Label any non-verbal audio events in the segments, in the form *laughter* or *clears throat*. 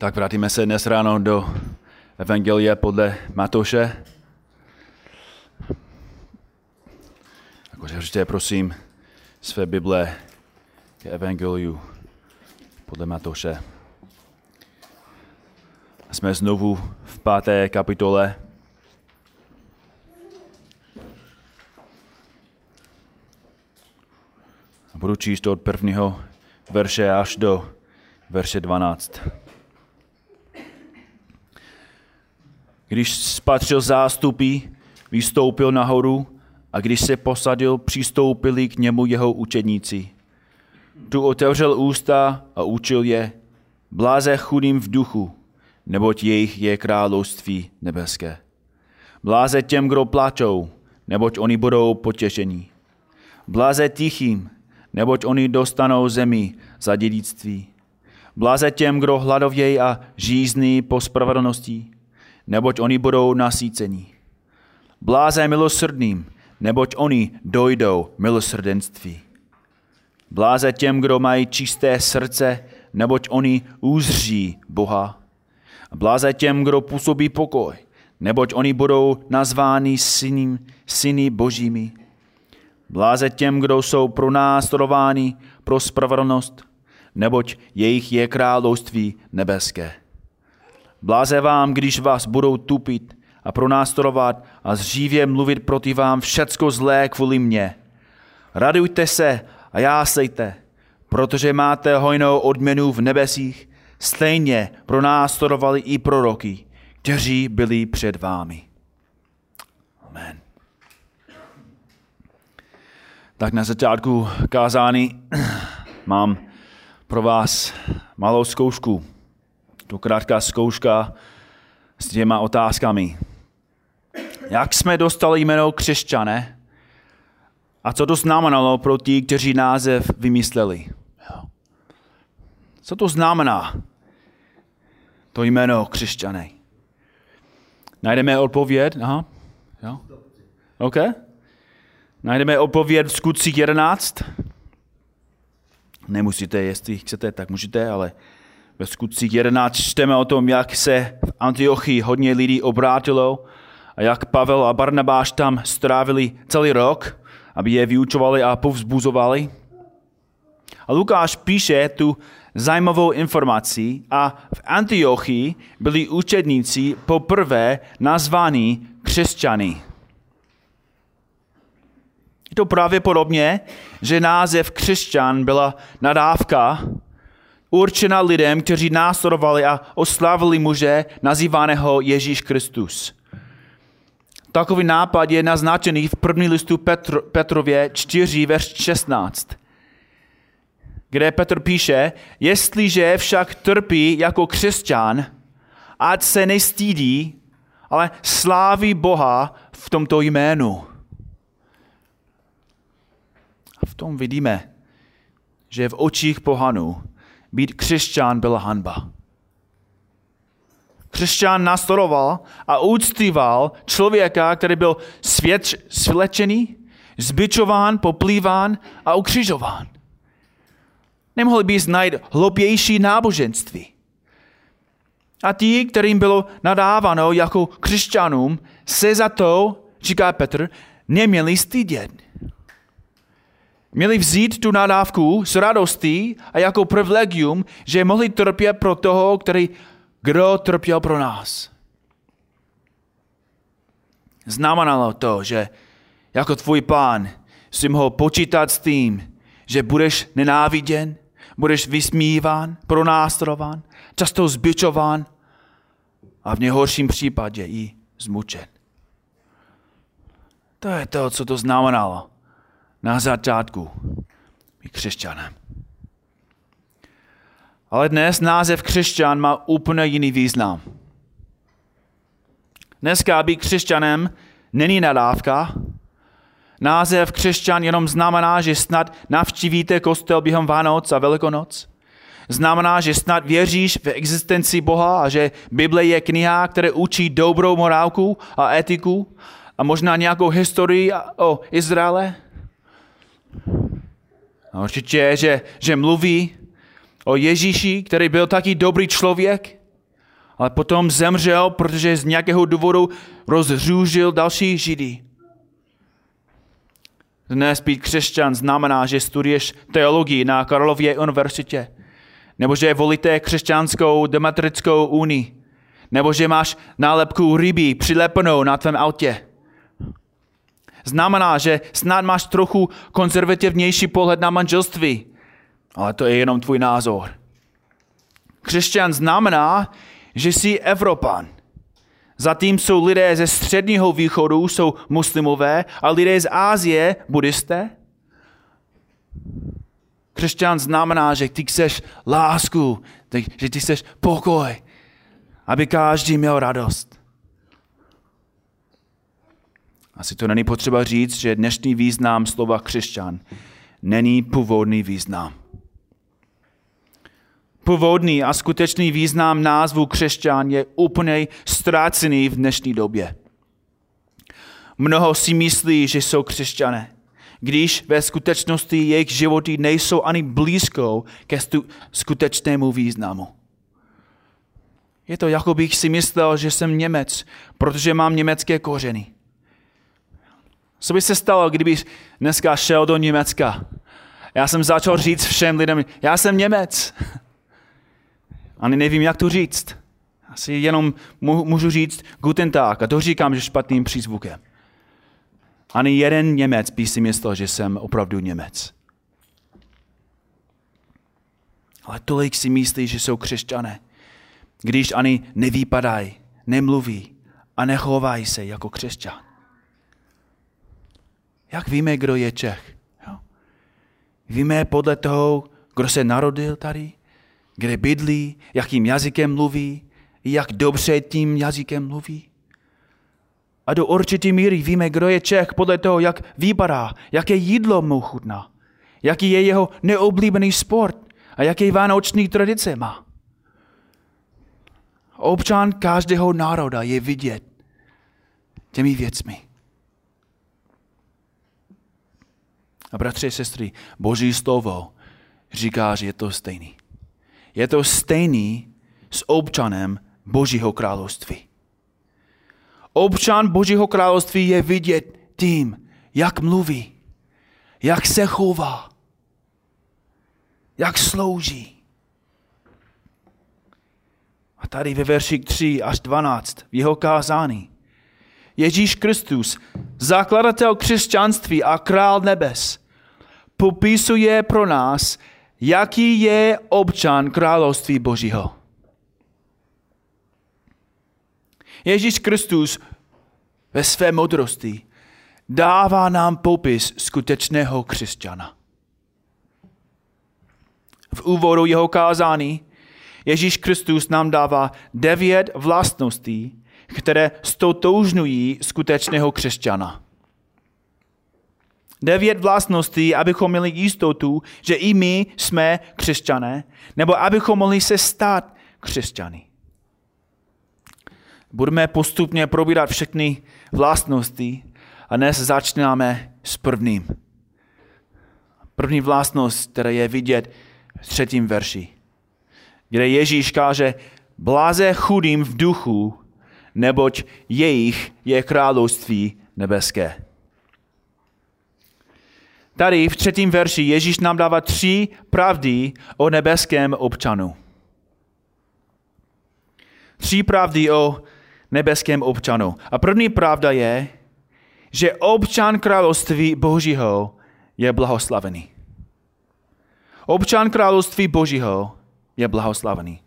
Tak vrátíme se dnes ráno do Evangelie podle Matouše. Tak otevřte prosím své Bible k Evangeliu podle Matouše. Jsme znovu v páté kapitole. Budu číst od prvního verše až do verše 12. Když spatřil zástupy, vystoupil nahoru a když se posadil, přistoupili k němu jeho učedníci. Tu otevřel ústa a učil je, bláze chudým v duchu, neboť jejich je království nebeské. Bláze těm, kdo plačou, neboť oni budou potěšení. Bláze tichým, neboť oni dostanou zemi za dědictví. Bláze těm, kdo hladovějí a žízní po spravedlnosti, neboť oni budou nasícení. Bláze milosrdným, neboť oni dojdou milosrdenství. Bláze těm, kdo mají čisté srdce, neboť oni uzří Boha. Bláze těm, kdo působí pokoj, neboť oni budou nazváni syny, syny božími. Bláze těm, kdo jsou pronásledováni pro spravedlnost, neboť jejich je království nebeské. Bláze vám, když vás budou tupit a pronásledovat a zřívě mluvit proti vám všecko zlé kvůli mně. Radujte se a jásejte, protože máte hojnou odměnu v nebesích, stejně pronásledovali i proroky, kteří byli před vámi. Amen. Tak na začátku kázání *clears throat* mám pro vás malou zkoušku. To krátká zkouška s těma otázkami. Jak jsme dostali jméno křesťané? A co to znamenalo pro ty, kteří název vymysleli? Co to znamená? To jméno křesťané. Najdeme odpověď? Aha. Jo. OK. Najdeme odpověď v skutcích 11. Nemusíte, jestli chcete, tak můžete, ale ve skutcích 11 čteme o tom, jak se v Antiochii hodně lidí obrátilo a jak Pavel a Barnabáš tam strávili celý rok, aby je vyučovali a povzbuzovali. A Lukáš píše tu zajímavou informaci a v Antiochii byli učedníci poprvé nazvaní křesťany. Je to pravděpodobně, že název křesťan byla nadávka určena lidem, kteří následovali a oslavili muže nazývaného Ježíš Kristus. Takový nápad je naznačený v první listu Petr, Petrově 4, verš 16, kde Petr píše, jestliže však trpí jako křesťan, ať se nestýdí, ale sláví Boha v tomto jménu. A v tom vidíme, že v očích pohanů být křesťan byla hanba. Křesťan nastoroval a úctíval člověka, který byl svět, svlečený, zbičován, poplýván a ukřižován. Nemohli by najít hloupější náboženství. A ti, kterým bylo nadáváno jako křesťanům, se za to, říká Petr, neměli stydět. Měli vzít tu nadávku s radostí a jako privilegium, že mohli trpět pro toho, který kdo trpěl pro nás. Znamenalo to, že jako tvůj pán si mohl počítat s tím, že budeš nenáviděn, budeš vysmíván, pronásledován, často zbičován a v nejhorším případě i zmučen. To je to, co to znamenalo na začátku být křesťanem. Ale dnes název křesťan má úplně jiný význam. Dneska být křesťanem není nadávka. Název křesťan jenom znamená, že snad navštívíte kostel během Vánoc a Velikonoc. Znamená, že snad věříš v existenci Boha a že Bible je kniha, která učí dobrou morálku a etiku a možná nějakou historii o Izraele. A určitě, že, že mluví o Ježíši, který byl taky dobrý člověk, ale potom zemřel, protože z nějakého důvodu rozřůžil další židy. Dnes být křesťan znamená, že studuješ teologii na Karlově univerzitě, nebo že volíte křesťanskou demokratickou unii, nebo že máš nálepku ryby přilepenou na tvém autě. Znamená, že snad máš trochu konzervativnější pohled na manželství, ale to je jenom tvůj názor. Křesťan znamená, že jsi Evropan. Zatím jsou lidé ze středního východu, jsou muslimové, a lidé z Ázie buddhisté. Křesťan znamená, že ty chceš lásku, že ty chceš pokoj, aby každý měl radost. Asi to není potřeba říct, že dnešní význam slova křesťan není původný význam. Původný a skutečný význam názvu křesťan je úplně ztrácený v dnešní době. Mnoho si myslí, že jsou křesťané, když ve skutečnosti jejich životy nejsou ani blízko ke skutečnému významu. Je to, jako bych si myslel, že jsem Němec, protože mám německé kořeny. Co by se stalo, kdyby dneska šel do Německa? Já jsem začal říct všem lidem, já jsem Němec. Ani nevím, jak to říct. Asi jenom můžu říct guten Tag a to říkám, že špatným přízvukem. Ani jeden Němec by si myslel, že jsem opravdu Němec. Ale tolik si myslí, že jsou křesťané, když ani nevypadají, nemluví a nechovají se jako křesťan. Jak víme, kdo je Čech? Jo? Víme podle toho, kdo se narodil tady, kde bydlí, jakým jazykem mluví, jak dobře tím jazykem mluví. A do určité míry víme, kdo je Čech podle toho, jak vypadá, jaké jídlo mu chutná, jaký je jeho neoblíbený sport a jaké vánoční tradice má. Občan každého národa je vidět těmi věcmi. A bratři a sestry, Boží slovo říká, že je to stejný. Je to stejný s občanem Božího království. Občan Božího království je vidět tím, jak mluví, jak se chová, jak slouží. A tady ve verši 3 až 12 v jeho kázání Ježíš Kristus, zakladatel křesťanství a král nebes, popisuje pro nás, jaký je občan království Božího. Ježíš Kristus ve své modrosti dává nám popis skutečného křesťana. V úvodu jeho kázání Ježíš Kristus nám dává devět vlastností, které stotoužňují skutečného křesťana. Devět vlastností, abychom měli jistotu, že i my jsme křesťané, nebo abychom mohli se stát křesťany. Budeme postupně probírat všechny vlastnosti a dnes začínáme s prvním. První vlastnost, která je vidět v třetím verši, kde Ježíš káže, bláze chudým v duchu, neboť jejich je království nebeské. Tady v třetím verši Ježíš nám dává tři pravdy o nebeském občanu. Tři pravdy o nebeském občanu. A první pravda je, že občan království Božího je blahoslavený. Občan království Božího je blahoslavený.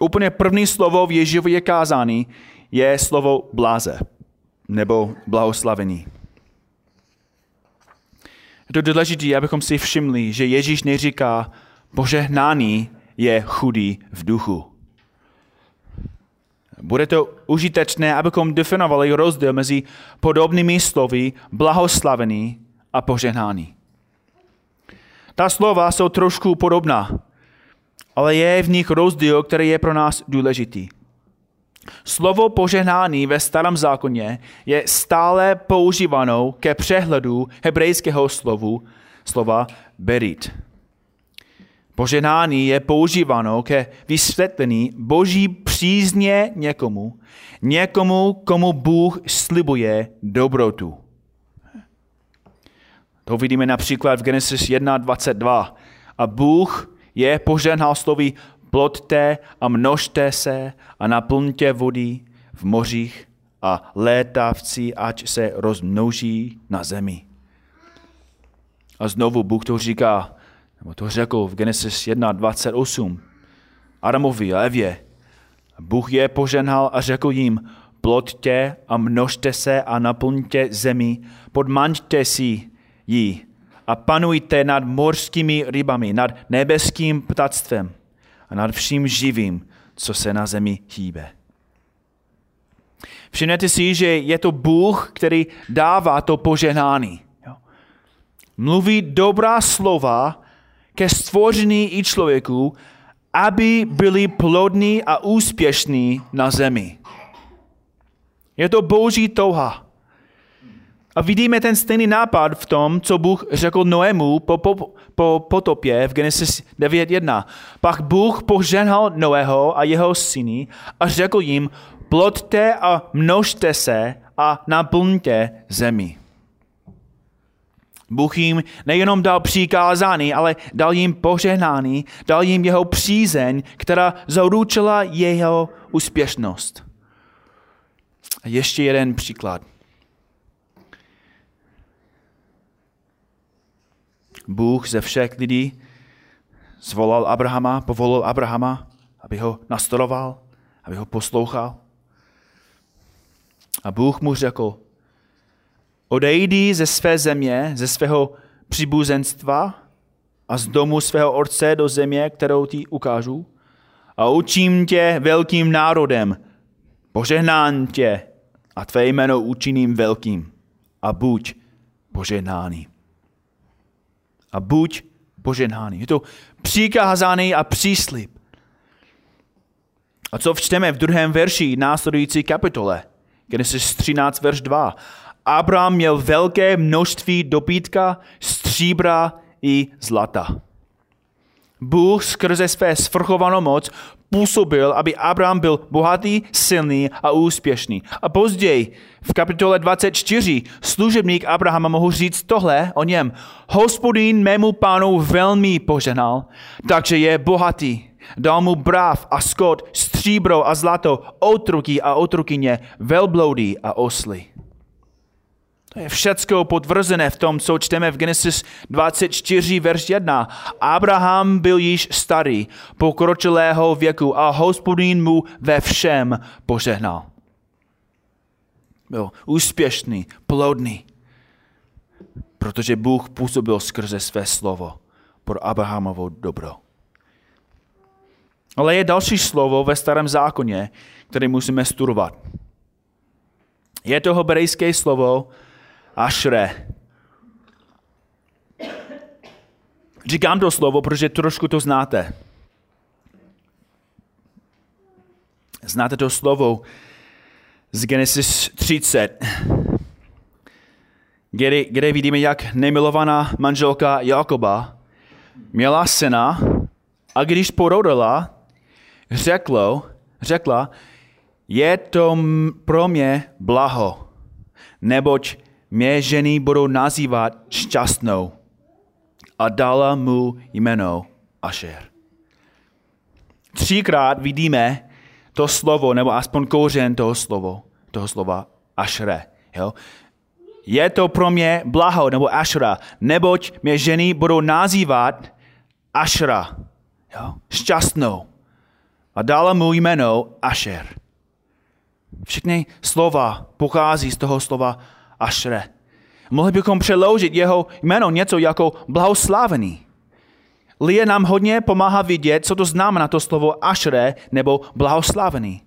Úplně první slovo v Ježíšově kázání je slovo bláze nebo blahoslavený. Je to důležité, abychom si všimli, že Ježíš neříká, požehnaný je chudý v duchu. Bude to užitečné, abychom definovali rozdíl mezi podobnými slovy blahoslavený a požehnaný. Ta slova jsou trošku podobná, ale je v nich rozdíl, který je pro nás důležitý. Slovo požehnání ve starém zákoně je stále používáno ke přehledu hebrejského slovu, slova berit. Poženání je používáno ke vysvětlení boží přízně někomu, někomu, komu Bůh slibuje dobrotu. To vidíme například v Genesis 1.22. A Bůh je poženal slovy plodte a množte se a naplňte vody v mořích a létavci, ať se rozmnoží na zemi. A znovu Bůh to říká, nebo to řekl v Genesis 1.28 Adamovi a Evě. Bůh je poženal a řekl jim, plodte a množte se a naplňte zemi, podmanďte si ji a panujte nad mořskými rybami, nad nebeským ptactvem a nad vším živým, co se na zemi hýbe. Všimněte si, že je to Bůh, který dává to poženání. Mluví dobrá slova ke stvoření i člověku, aby byli plodní a úspěšní na zemi. Je to boží touha. A vidíme ten stejný nápad v tom, co Bůh řekl Noému po, po, po potopě v Genesis 9.1. Pak Bůh poženhal Noého a jeho syny a řekl jim, plodte a množte se a naplňte zemi. Bůh jim nejenom dal přikázání, ale dal jim požehnání, dal jim jeho přízeň, která zaručila jeho úspěšnost. A ještě jeden příklad. Bůh ze všech lidí zvolal Abrahama, povolil Abrahama, aby ho nastoroval, aby ho poslouchal. A Bůh mu řekl, odejdi ze své země, ze svého přibuzenstva a z domu svého otce do země, kterou ti ukážu a učím tě velkým národem, požehnám tě a tvé jméno učiním velkým a buď požehnáný a buď poženáný. Je to přikázaný a příslip. A co včteme v druhém verši následující kapitole? Genesis 13, verš 2. Abraham měl velké množství dobytka, stříbra i zlata. Bůh skrze své svrchovanou moc působil, aby Abraham byl bohatý, silný a úspěšný. A později, v kapitole 24, služebník Abrahama mohu říct tohle o něm. Hospodin mému pánu velmi poženal, takže je bohatý. Dal mu bráv a skot, stříbro a zlato, otruky a otrukyně, velbloudy a osly. To je všecko potvrzené v tom, co čteme v Genesis 24, verš 1. Abraham byl již starý, pokročilého věku a hospodín mu ve všem požehnal. Byl úspěšný, plodný, protože Bůh působil skrze své slovo pro Abrahamovo dobro. Ale je další slovo ve starém zákoně, které musíme studovat. Je to hebrejské slovo, Ašre. Říkám to slovo, protože trošku to znáte. Znáte to slovo z Genesis 30, kde, kde vidíme, jak nemilovaná manželka Jakoba měla syna a když porodila, řeklo, řekla, je to pro mě blaho, neboť mě ženy budou nazývat šťastnou a dala mu jméno Asher. Třikrát vidíme to slovo, nebo aspoň kouřen toho, slovo, toho slova Ashre. Jo? Je to pro mě blaho, nebo Ashra, neboť mě ženy budou nazývat Ashra, jo? šťastnou. A dala mu jméno Asher. Všechny slova pochází z toho slova Ašre. Mohli bychom přeložit jeho jméno něco jako blahoslavený. Lie nám hodně pomáhá vidět, co to znamená to slovo ašre nebo blahoslavený.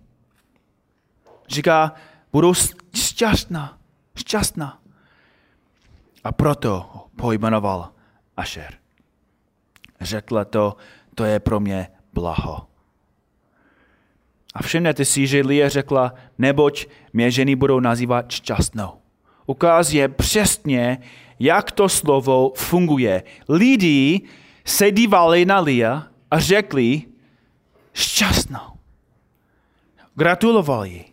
Říká, budou šťastná, šťastná. A proto pojmenoval Ašer. Řekla to, to je pro mě blaho. A všimněte si, že Lie řekla, neboť mě ženy budou nazývat šťastnou ukazuje přesně, jak to slovo funguje. Lidi se dívali na Lia a řekli šťastnou. Gratulovali.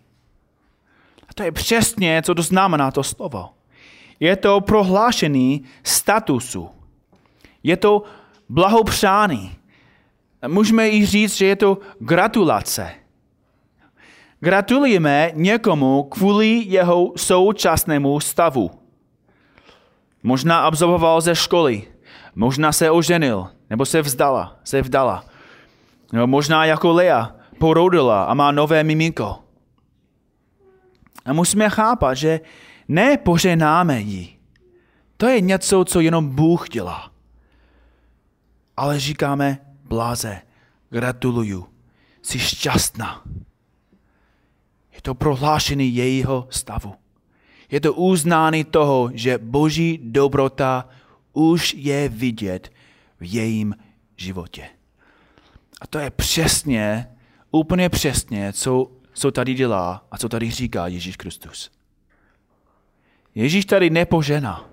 A to je přesně, co to znamená to slovo. Je to prohlášení statusu. Je to blahopřání. Můžeme i říct, že je to gratulace. Gratulujeme někomu kvůli jeho současnému stavu. Možná absolvoval ze školy, možná se oženil, nebo se vzdala, se vdala. Nebo možná jako Lea porodila a má nové miminko. A musíme chápat, že nepoženáme ji. To je něco, co jenom Bůh dělá. Ale říkáme, bláze, gratuluju, jsi šťastná. Je to prohlášení jejího stavu. Je to uznání toho, že boží dobrota už je vidět v jejím životě. A to je přesně, úplně přesně, co, co tady dělá a co tady říká Ježíš Kristus. Ježíš tady nepožená.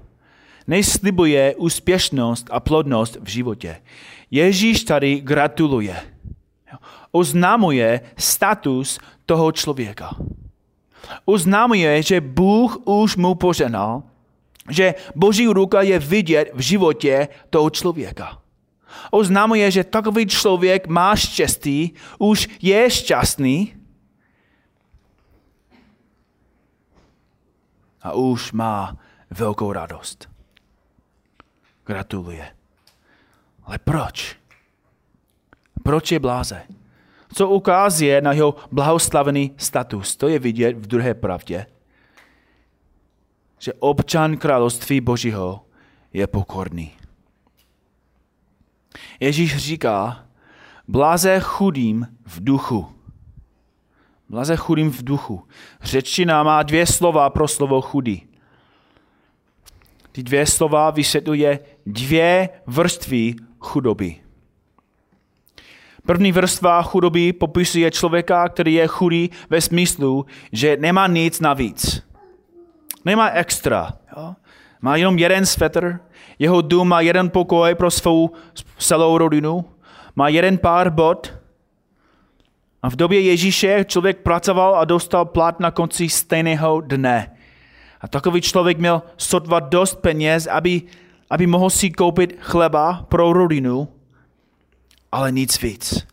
Neslibuje úspěšnost a plodnost v životě. Ježíš tady gratuluje. Oznámuje status toho člověka. Oznámuje, že Bůh už mu poženal, že Boží ruka je vidět v životě toho člověka. Oznámuje, že takový člověk má štěstí, už je šťastný a už má velkou radost. Gratuluje. Ale proč? Proč je bláze? Co ukazuje na jeho blahoslavený status? To je vidět v druhé pravdě. Že občan království Božího je pokorný. Ježíš říká, bláze chudým v duchu. Blaze chudým v duchu. Řečtina má dvě slova pro slovo chudý. Ty dvě slova vysvětluje dvě vrstvy chudoby. První vrstva chudoby popisuje člověka, který je chudý ve smyslu, že nemá nic navíc. Nemá extra. Jo? Má jenom jeden svetr, jeho dům má jeden pokoj pro svou celou rodinu, má jeden pár bod. A v době Ježíše člověk pracoval a dostal plat na konci stejného dne. A takový člověk měl sotva dost peněz, aby, aby mohl si koupit chleba pro rodinu, ale nic víc.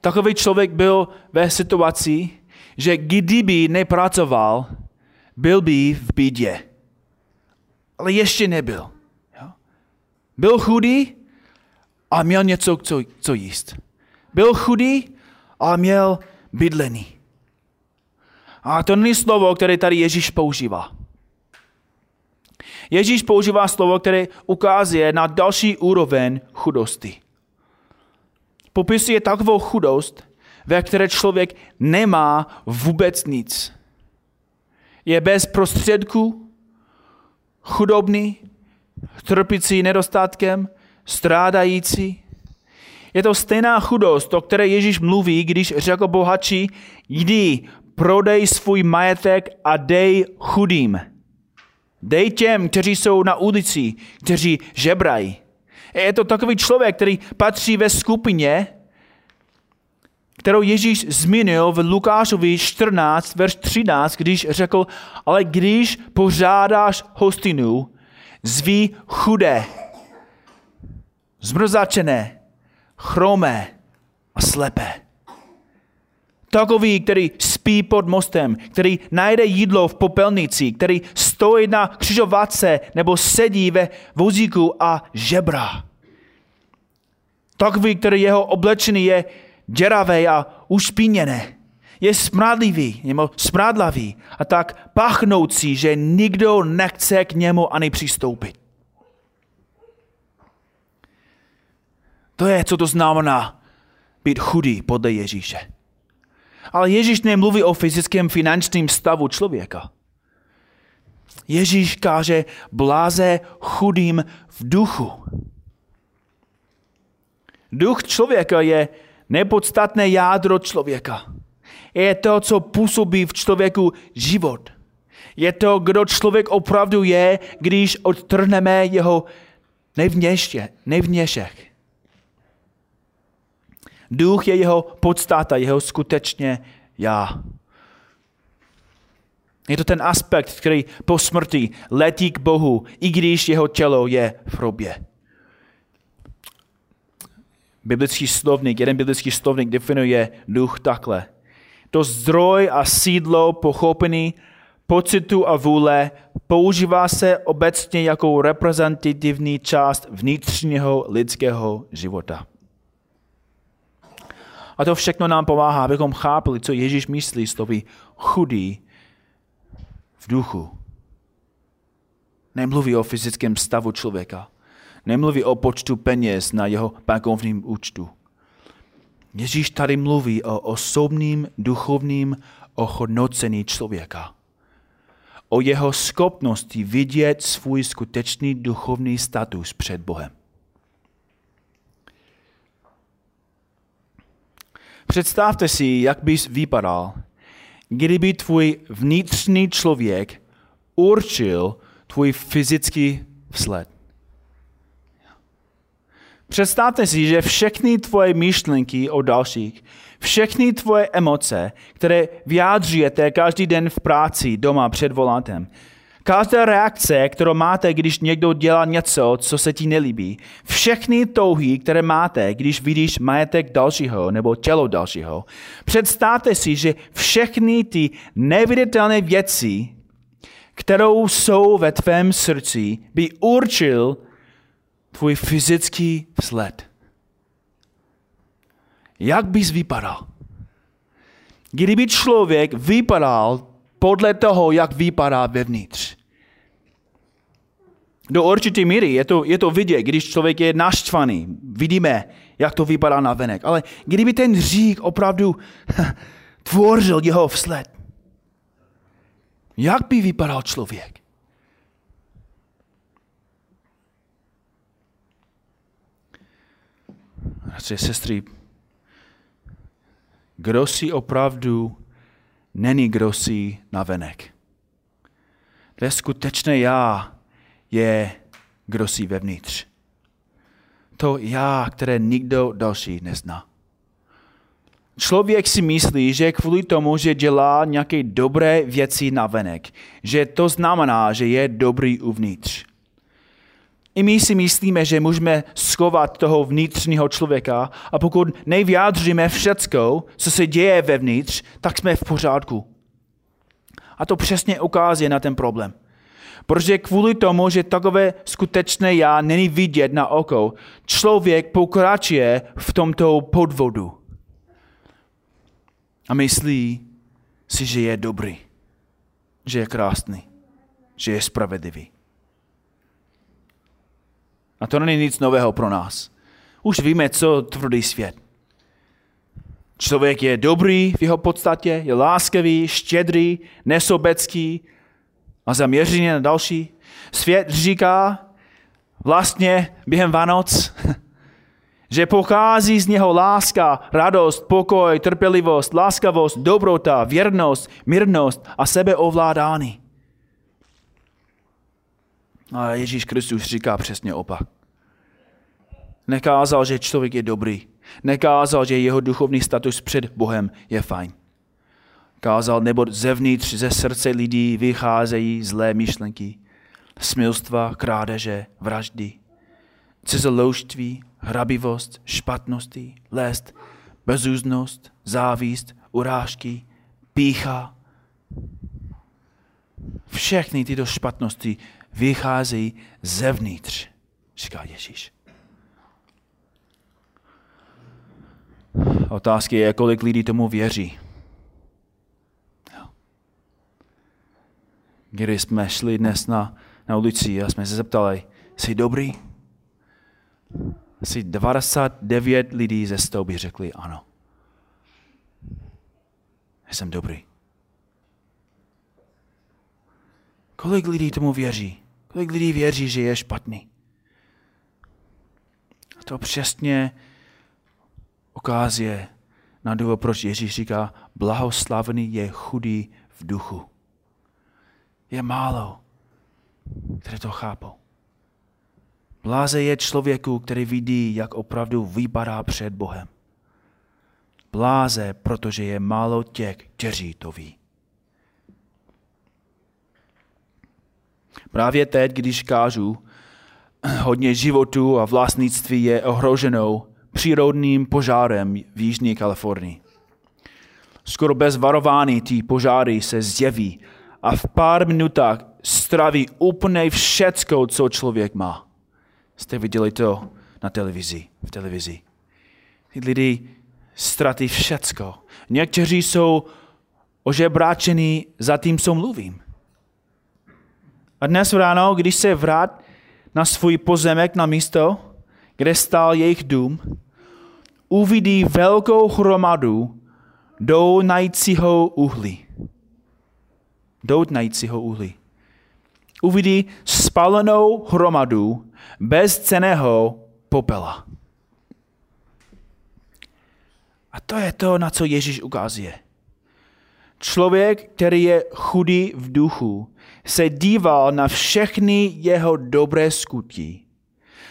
Takový člověk byl ve situaci, že kdyby nepracoval, byl by v bídě. Ale ještě nebyl. Byl chudý a měl něco, co, co jíst. Byl chudý a měl bydlení. A to není slovo, které tady Ježíš používá. Ježíš používá slovo, které ukazuje na další úroveň chudosti. Popisuje takovou chudost, ve které člověk nemá vůbec nic. Je bez prostředků, chudobný, trpící nedostatkem, strádající. Je to stejná chudost, o které Ježíš mluví, když řekl bohači, jdi, prodej svůj majetek a dej chudým. Dej těm, kteří jsou na ulici, kteří žebrají. Je to takový člověk, který patří ve skupině, kterou Ježíš zmínil v Lukášovi 14, verš 13, když řekl, ale když pořádáš hostinu, zví chudé, zmrzačené, chromé a slepé. Takový, který spí pod mostem, který najde jídlo v popelnici, který stojí na křižovatce nebo sedí ve vozíku a žebra. Takový, který jeho oblečený je děravé a ušpíněné. Je smradlivý nebo smradlavý a tak pachnoucí, že nikdo nechce k němu ani přistoupit. To je, co to znamená být chudý podle Ježíše. Ale Ježíš nemluví o fyzickém finančním stavu člověka. Ježíš káže bláze chudým v duchu. Duch člověka je nepodstatné jádro člověka. Je to, co působí v člověku život. Je to, kdo člověk opravdu je, když odtrhneme jeho Nevněště, nevněšek. Duch je jeho podstata, jeho skutečně já. Je to ten aspekt, který po smrti letí k Bohu, i když jeho tělo je v hrobě. Biblický slovník, jeden biblický slovník definuje duch takhle. To zdroj a sídlo pochopení pocitu a vůle používá se obecně jako reprezentativní část vnitřního lidského života. A to všechno nám pomáhá, abychom chápali, co Ježíš myslí s tou chudý duchu. Nemluví o fyzickém stavu člověka. Nemluví o počtu peněz na jeho bankovním účtu. Ježíš tady mluví o osobním duchovním ohodnocení člověka. O jeho schopnosti vidět svůj skutečný duchovní status před Bohem. Představte si, jak bys vypadal, kdyby tvůj vnitřní člověk určil tvůj fyzický vzhled. Představte si, že všechny tvoje myšlenky o dalších, všechny tvoje emoce, které vyjádřujete každý den v práci, doma, před volantem, Každá reakce, kterou máte, když někdo dělá něco, co se ti nelíbí, všechny touhy, které máte, když vidíš majetek dalšího nebo tělo dalšího, představte si, že všechny ty neviditelné věci, kterou jsou ve tvém srdci, by určil tvůj fyzický vzhled. Jak bys vypadal? Kdyby člověk vypadal podle toho, jak vypadá vevnitř. Do určité míry je to, je to vidět, když člověk je naštvaný. Vidíme, jak to vypadá na venek. Ale kdyby ten řík opravdu *laughs* tvořil jeho vsled, jak by vypadal člověk? Bratři sestry, kdo si opravdu není kdo si na venek. To skutečné já je kdo si vevnitř. To já, které nikdo další nezná. Člověk si myslí, že kvůli tomu, že dělá nějaké dobré věci na venek, že to znamená, že je dobrý uvnitř. I my si myslíme, že můžeme schovat toho vnitřního člověka a pokud nevyjádříme všecko, co se děje vevnitř, tak jsme v pořádku. A to přesně ukazuje na ten problém. Protože kvůli tomu, že takové skutečné já není vidět na oko, člověk pokračuje v tomto podvodu. A myslí si, že je dobrý, že je krásný, že je spravedlivý. A to není nic nového pro nás. Už víme, co tvrdý svět. Člověk je dobrý v jeho podstatě, je láskavý, štědrý, nesobecký a zaměřený na další. Svět říká vlastně během Vánoc, *laughs* že pochází z něho láska, radost, pokoj, trpělivost, láskavost, dobrota, věrnost, mírnost a sebeovládání. A Ježíš Kristus říká přesně opak. Nekázal, že člověk je dobrý. Nekázal, že jeho duchovní status před Bohem je fajn. Kázal, nebo zevnitř, ze srdce lidí vycházejí zlé myšlenky, smilstva, krádeže, vraždy, cizoloužství, hrabivost, špatnosti, lest, bezúznost, závist, urážky, pícha. Všechny tyto špatnosti vycházejí zevnitř, říká Ježíš. Otázky je, kolik lidí tomu věří. Když jsme šli dnes na, na ulici a jsme se zeptali, jsi dobrý? Asi 99 lidí ze 100 by řekli ano. Jsem dobrý. Kolik lidí tomu věří? Kolik lidí věří, že je špatný? A to přesně ukazuje na důvod, proč Ježíš říká, blahoslavný je chudý v duchu. Je málo, které to chápou. Bláze je člověku, který vidí, jak opravdu vypadá před Bohem. Bláze, protože je málo těch, kteří to ví. Právě teď, když kážu, *clears throat* hodně životů a vlastnictví je ohroženou přírodním požárem v Jižní Kalifornii. Skoro bez varování ty požáry se zjeví a v pár minutách straví úplně všecko, co člověk má. Jste viděli to na televizi, v televizi. Ty lidi ztratí všecko. Někteří jsou ožebráčení za tím, co mluvím. A dnes ráno, když se vrát na svůj pozemek, na místo, kde stál jejich dům, uvidí velkou hromadu doutnajícího uhlí. Doutnajícího uhlí. Uvidí spalenou hromadu bezceného popela. A to je to, na co Ježíš ukazuje. Člověk, který je chudý v duchu, se díval na všechny jeho dobré skutky,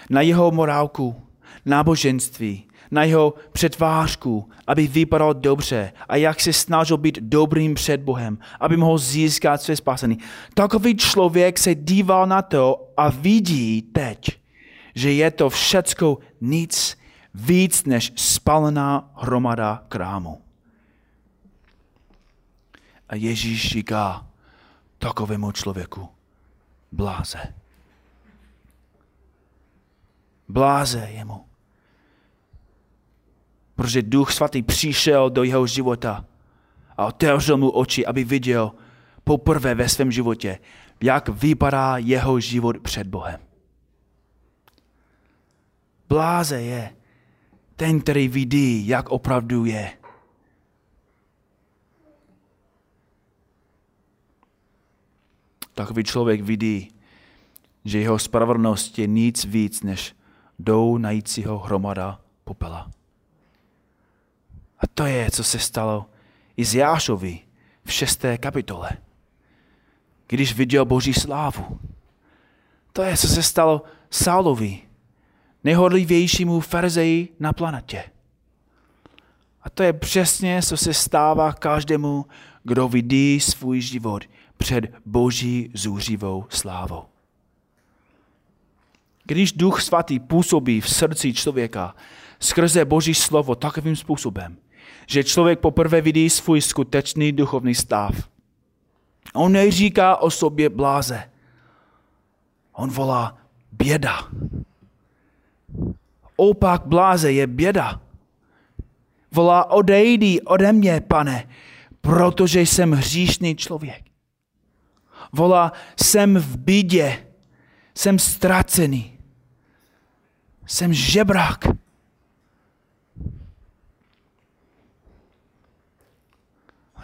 na jeho morálku, náboženství, na jeho přetvářku, aby vypadal dobře a jak se snažil být dobrým před Bohem, aby mohl získat své spasení. Takový člověk se díval na to a vidí teď, že je to všecko nic víc než spalená hromada krámu. A Ježíš říká takovému člověku, bláze. Bláze jemu. Protože Duch Svatý přišel do jeho života a otevřel mu oči, aby viděl poprvé ve svém životě, jak vypadá jeho život před Bohem. Bláze je ten, který vidí, jak opravdu je. Takový člověk vidí, že jeho spravedlnost je nic víc než dou najícího hromada popela. A to je, co se stalo i z Jášovi v šesté kapitole, když viděl Boží slávu. To je, co se stalo Saulovi, nejhodlivějšímu ferzeji na planetě. A to je přesně, co se stává každému, kdo vidí svůj život před boží zůřivou slávou. Když Duch Svatý působí v srdci člověka skrze Boží slovo takovým způsobem, že člověk poprvé vidí svůj skutečný duchovní stav. On neříká o sobě bláze. On volá běda. Opak bláze je běda. Volá odejdi ode mě, pane, protože jsem hříšný člověk. Volá, jsem v bídě, jsem ztracený, jsem žebrák.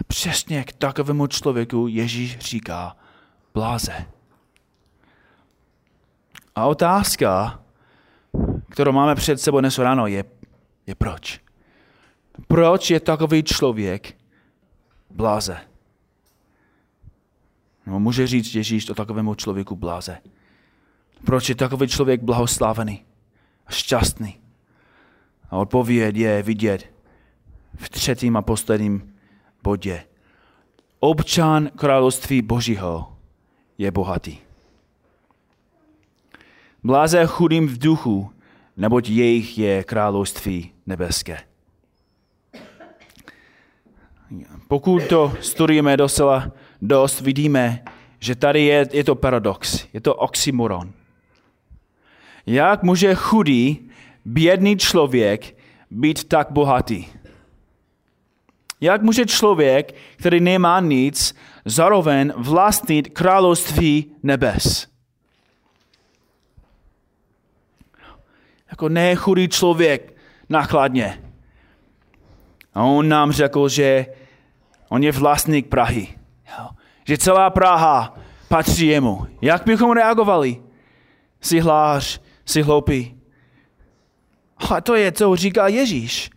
Přesně k takovému člověku Ježíš říká bláze. A otázka, kterou máme před sebou dnes ráno, je, je proč. Proč je takový člověk bláze? No, může říct Ježíš o takovému člověku bláze. Proč je takový člověk blahoslávený a šťastný? A odpověď je vidět v třetím a posledním bodě. Občan království Božího je bohatý. Bláze chudým v duchu, neboť jejich je království nebeské. Pokud to studujeme docela dost, vidíme, že tady je, je to paradox, je to oxymoron. Jak může chudý, bědný člověk být tak bohatý? Jak může člověk, který nemá nic, zároveň vlastnit království nebes? Jako nechudý člověk nakladně. A on nám řekl, že on je vlastník Prahy. Že celá Praha patří jemu. Jak bychom reagovali? Jsi hlář, jsi hloupý. A to je, co říká Ježíš.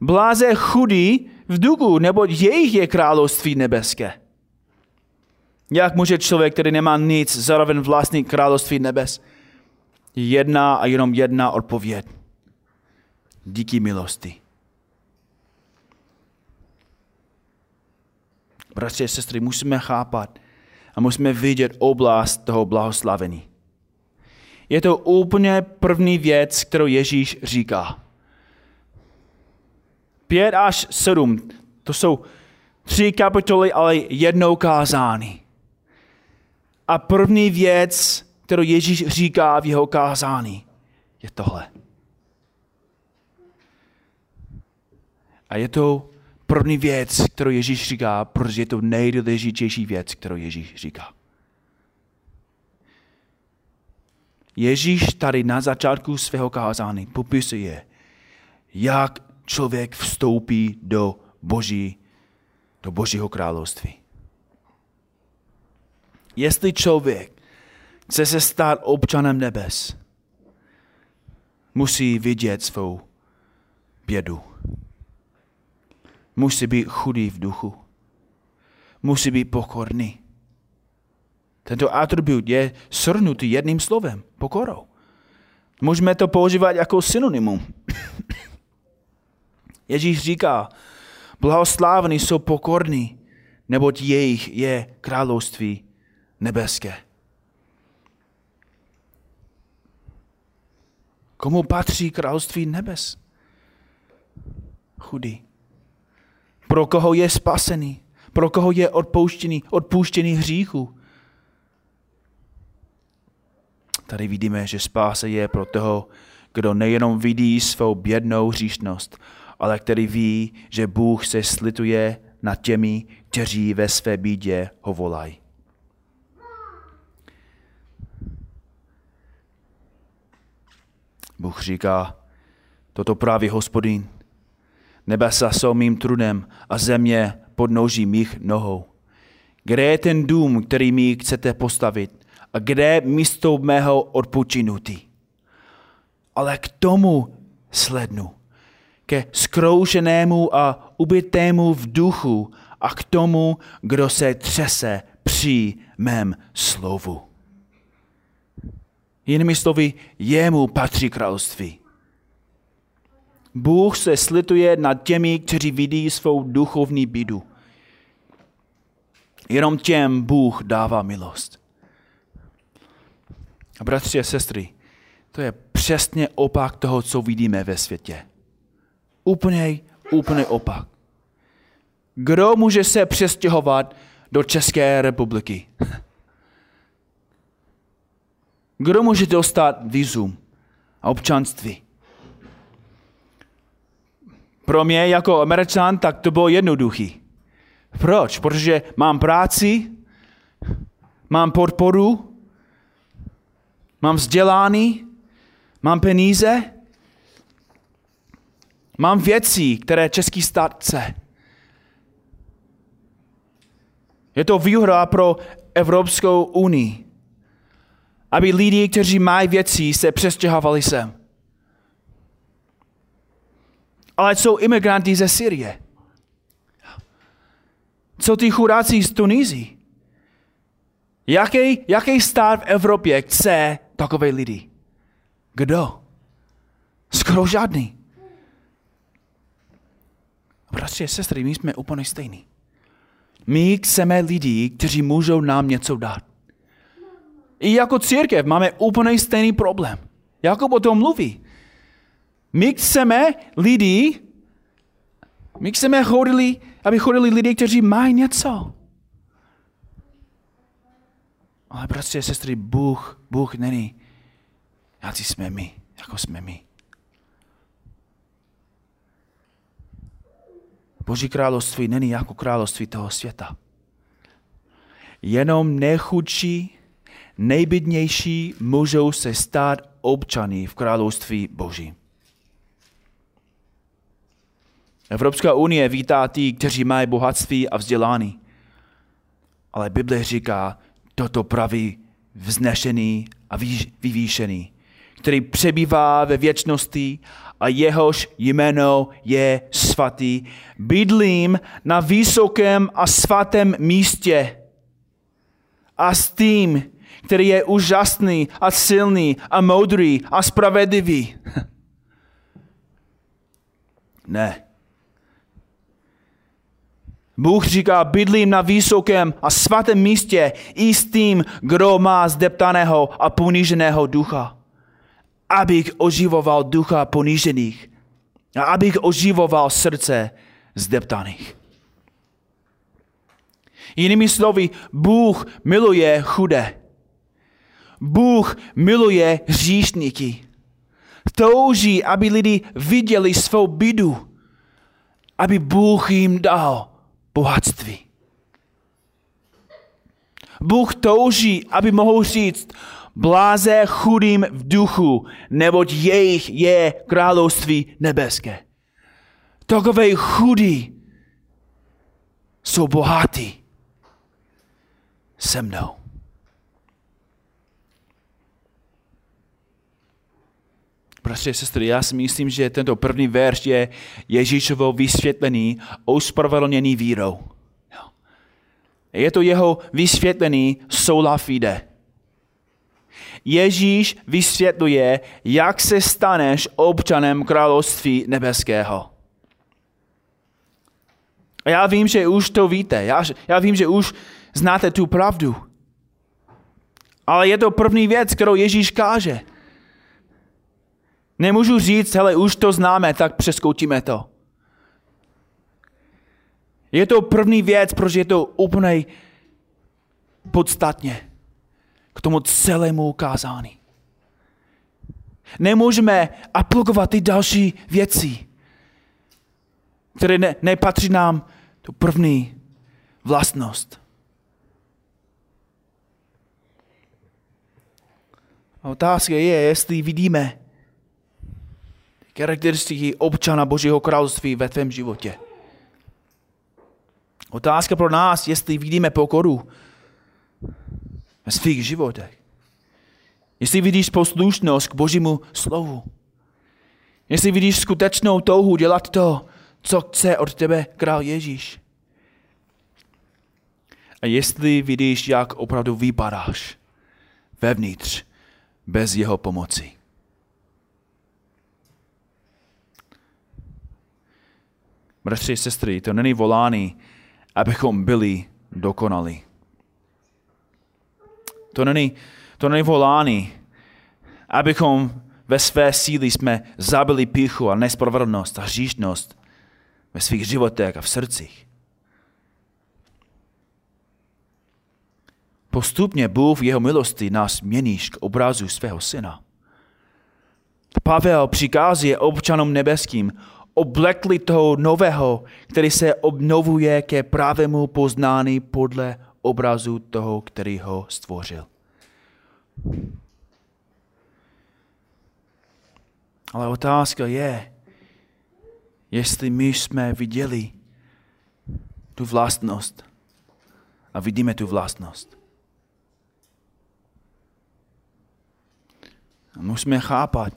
Bláze chudý v duchu, nebo jejich je království nebeské. Jak může člověk, který nemá nic, zároveň vlastní království nebes? je jedna a jenom jedna odpověď. Díky milosti. Bratři a sestry, musíme chápat a musíme vidět oblast toho blahoslavení. Je to úplně první věc, kterou Ježíš říká. Pět až sedm, to jsou tři kapitoly, ale jednou kázání. A první věc, kterou Ježíš říká v jeho kázání, je tohle. A je to první věc, kterou Ježíš říká, protože je to nejdůležitější věc, kterou Ježíš říká. Ježíš tady na začátku svého kázání popisuje, jak člověk vstoupí do Boží, do Božího království. Jestli člověk chce se stát občanem nebes, musí vidět svou bědu. Musí být chudý v duchu. Musí být pokorný. Tento atribut je shrnutý jedním slovem, pokorou. Můžeme to používat jako synonymum. Ježíš říká, blahoslávení jsou pokorní, neboť jejich je království nebeské. Komu patří království nebes? Chudý. Pro koho je spasený? Pro koho je odpouštěný, odpuštěný hříchu? Tady vidíme, že spása je pro toho, kdo nejenom vidí svou bědnou hříšnost, ale který ví, že Bůh se slituje nad těmi, kteří ve své bídě ho volají. Bůh říká, toto právě hospodin. Nebesa jsou mým trudem a země pod noží mých nohou. Kde je ten dům, který mi chcete postavit? A kde je místo mého odpočinutí? Ale k tomu slednu. Ke skroušenému a ubitému v duchu a k tomu, kdo se třese při mém slovu. Jinými slovy, jemu patří království. Bůh se slituje nad těmi, kteří vidí svou duchovní bídu. Jenom těm Bůh dává milost. A bratři a sestry, to je přesně opak toho, co vidíme ve světě. Úplně, úplně opak. Kdo může se přestěhovat do České republiky? Kdo může dostat vízum a občanství? Pro mě jako američan tak to bylo jednoduchý. Proč? Protože mám práci, mám podporu, mám vzdělání, mám peníze, mám věci, které český stát chce. Je to výhra pro Evropskou unii aby lidi, kteří mají věci, se přestěhovali sem. Ale jsou imigranti ze Syrie. Co ty chudáci z Tunízy? Jaký, jaký stát v Evropě chce takové lidi? Kdo? Skoro žádný. A sestry, my jsme úplně stejní. My chceme lidi, kteří můžou nám něco dát. I jako církev máme úplně stejný problém. Jakub o tom mluví. My chceme lidi, my chceme chodili, aby chodili lidi, kteří mají něco. Ale bratři a sestry, Bůh, Bůh není, jak jsme my, jako jsme my. Boží království není jako království toho světa. Jenom nechudší nejbydnější můžou se stát občany v království Boží. Evropská unie vítá ty, kteří mají bohatství a vzdělání. Ale Bible říká, toto pravý vznešený a vyvýšený, který přebývá ve věčnosti a jehož jméno je svatý. Bydlím na vysokém a svatém místě a s tím který je úžasný a silný a moudrý a spravedlivý. *laughs* ne. Bůh říká, bydlím na vysokém a svatém místě i s tím, kdo má zdeptaného a poníženého ducha. Abych oživoval ducha ponížených a abych oživoval srdce zdeptaných. Jinými slovy, Bůh miluje chudé. Bůh miluje hříšníky. Touží, aby lidi viděli svou bidu, aby Bůh jim dal bohatství. Bůh touží, aby mohl říct, bláze chudým v duchu, neboť jejich je království nebeské. Takové chudí jsou bohatí se mnou. Bratři a sestry, já si myslím, že tento první verš je Ježíšovo vysvětlený ospravedlněný vírou. Je to jeho vysvětlený sola fide. Ježíš vysvětluje, jak se staneš občanem království nebeského. A já vím, že už to víte. Já, já vím, že už znáte tu pravdu. Ale je to první věc, kterou Ježíš káže. Nemůžu říct, hele, už to známe, tak přeskoutíme to. Je to první věc, protože je to úplně podstatně k tomu celému ukázání. Nemůžeme aplikovat ty další věci, které ne, nepatří nám tu první vlastnost. A otázka je, jestli vidíme charakteristiky občana Božího království ve tvém životě. Otázka pro nás, jestli vidíme pokoru ve svých životech. Jestli vidíš poslušnost k Božímu slovu. Jestli vidíš skutečnou touhu dělat to, co chce od tebe král Ježíš. A jestli vidíš, jak opravdu vypadáš vevnitř bez jeho pomoci. Bratři, sestry, to není volání, abychom byli dokonali. To není, to není volání, abychom ve své síly jsme zabili píchu a nespravedlnost a hříšnost ve svých životech a v srdcích. Postupně Bůh v jeho milosti nás měníš k obrazu svého syna. Pavel přikazuje občanům nebeským, oblekli toho nového, který se obnovuje ke pravému poznání podle obrazu toho, který ho stvořil. Ale otázka je, jestli my jsme viděli tu vlastnost a vidíme tu vlastnost. Musíme chápat,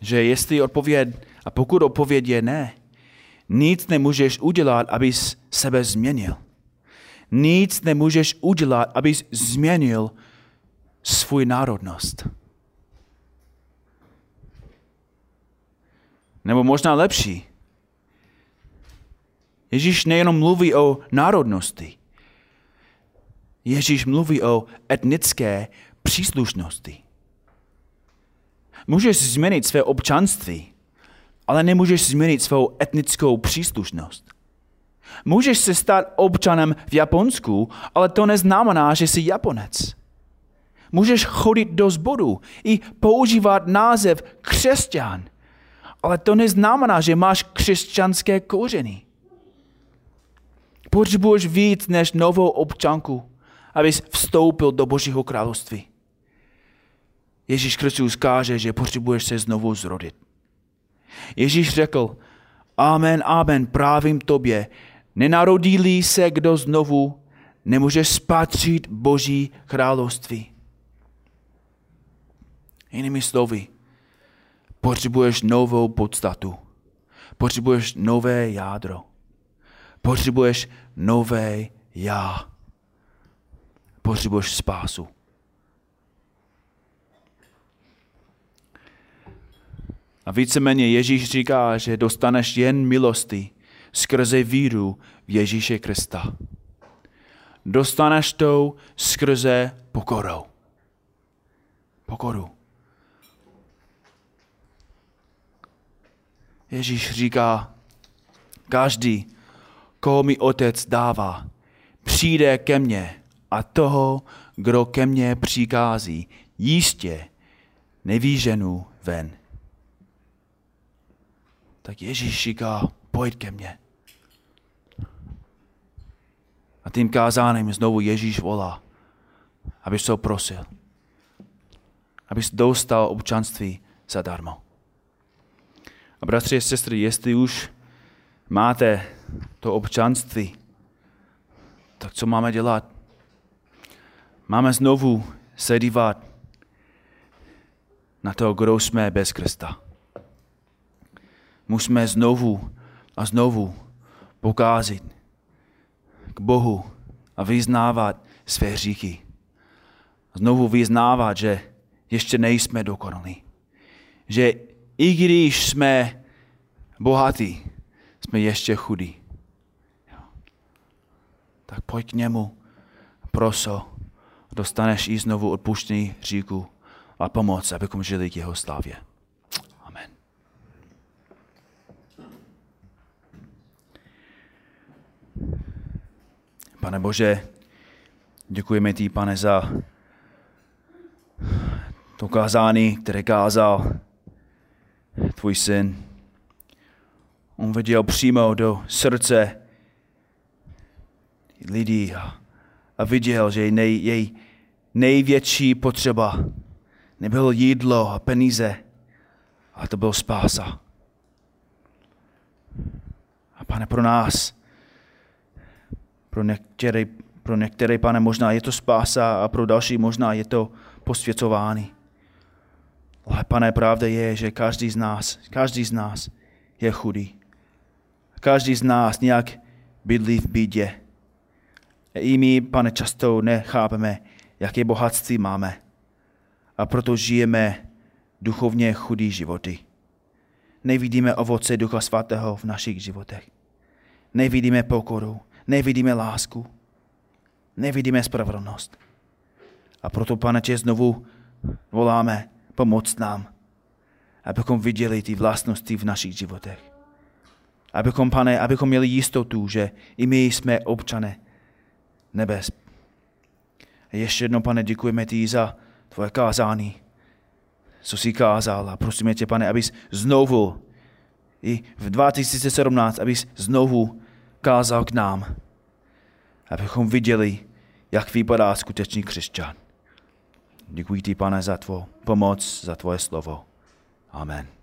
že jestli odpověď, a pokud odpověď je ne, nic nemůžeš udělat, abys sebe změnil. Nic nemůžeš udělat, abys změnil svůj národnost. Nebo možná lepší. Ježíš nejenom mluví o národnosti. Ježíš mluví o etnické příslušnosti. Můžeš změnit své občanství, ale nemůžeš změnit svou etnickou příslušnost. Můžeš se stát občanem v Japonsku, ale to neznamená, že jsi Japonec. Můžeš chodit do sboru i používat název křesťan, ale to neznamená, že máš křesťanské kořeny. Potřebuješ víc než novou občanku, abys vstoupil do Božího království. Ježíš Kristus káže, že potřebuješ se znovu zrodit. Ježíš řekl, Amen, amen, právím tobě, nenarodí se kdo znovu, nemůže spatřit Boží království. Jinými slovy, potřebuješ novou podstatu. Potřebuješ nové jádro. Potřebuješ nové já. potřebuješ spásu. A víceméně Ježíš říká, že dostaneš jen milosti skrze víru v Ježíše Krista. Dostaneš to skrze pokorou. Pokoru. Ježíš říká, každý, koho mi otec dává, přijde ke mně a toho, kdo ke mně přikází, jistě nevíženu ven. Tak Ježíš říká, pojď ke mně. A tím kázáním znovu Ježíš volá, abys to prosil. Abys dostal občanství zadarmo. A bratři a sestry, jestli už máte to občanství, tak co máme dělat? Máme znovu se dívat na to, kdo jsme bez Krista. Musíme znovu a znovu pokázit k Bohu a vyznávat své říky. Znovu vyznávat, že ještě nejsme dokonalí. Že i když jsme bohatí, jsme ještě chudí. Tak pojď k němu, proso, dostaneš i znovu odpuštění říku a pomoc, abychom žili k jeho slávě. Amen. Pane Bože, děkujeme ti, pane, za to kázání, které kázal tvůj syn. On viděl přímo do srdce lidí a, a viděl, že nej, jej největší potřeba nebylo jídlo a peníze, ale to byl spása. A pane, pro nás, pro některé, pro některé, pane, možná je to spása a pro další možná je to posvěcování. Ale pane, pravda je, že každý z nás, každý z nás je chudý. Každý z nás nějak bydlí v bídě. I my, pane, často nechápeme, jaké bohatství máme. A proto žijeme duchovně chudý životy. Nevidíme ovoce Ducha Svatého v našich životech. Nevidíme pokoru, nevidíme lásku, nevidíme spravedlnost. A proto, pane, tě znovu voláme, pomoct nám, abychom viděli ty vlastnosti v našich životech. Abychom, pane, abychom měli jistotu, že i my jsme občané nebes. A ještě jednou, pane, děkujeme ti za tvoje kázání, co jsi kázal a prosíme tě, pane, abys znovu, i v 2017, abys znovu kázal k nám, abychom viděli, jak vypadá skutečný křesťan. Děkuji ti, pane, za tvou pomoc, za tvoje slovo. Amen.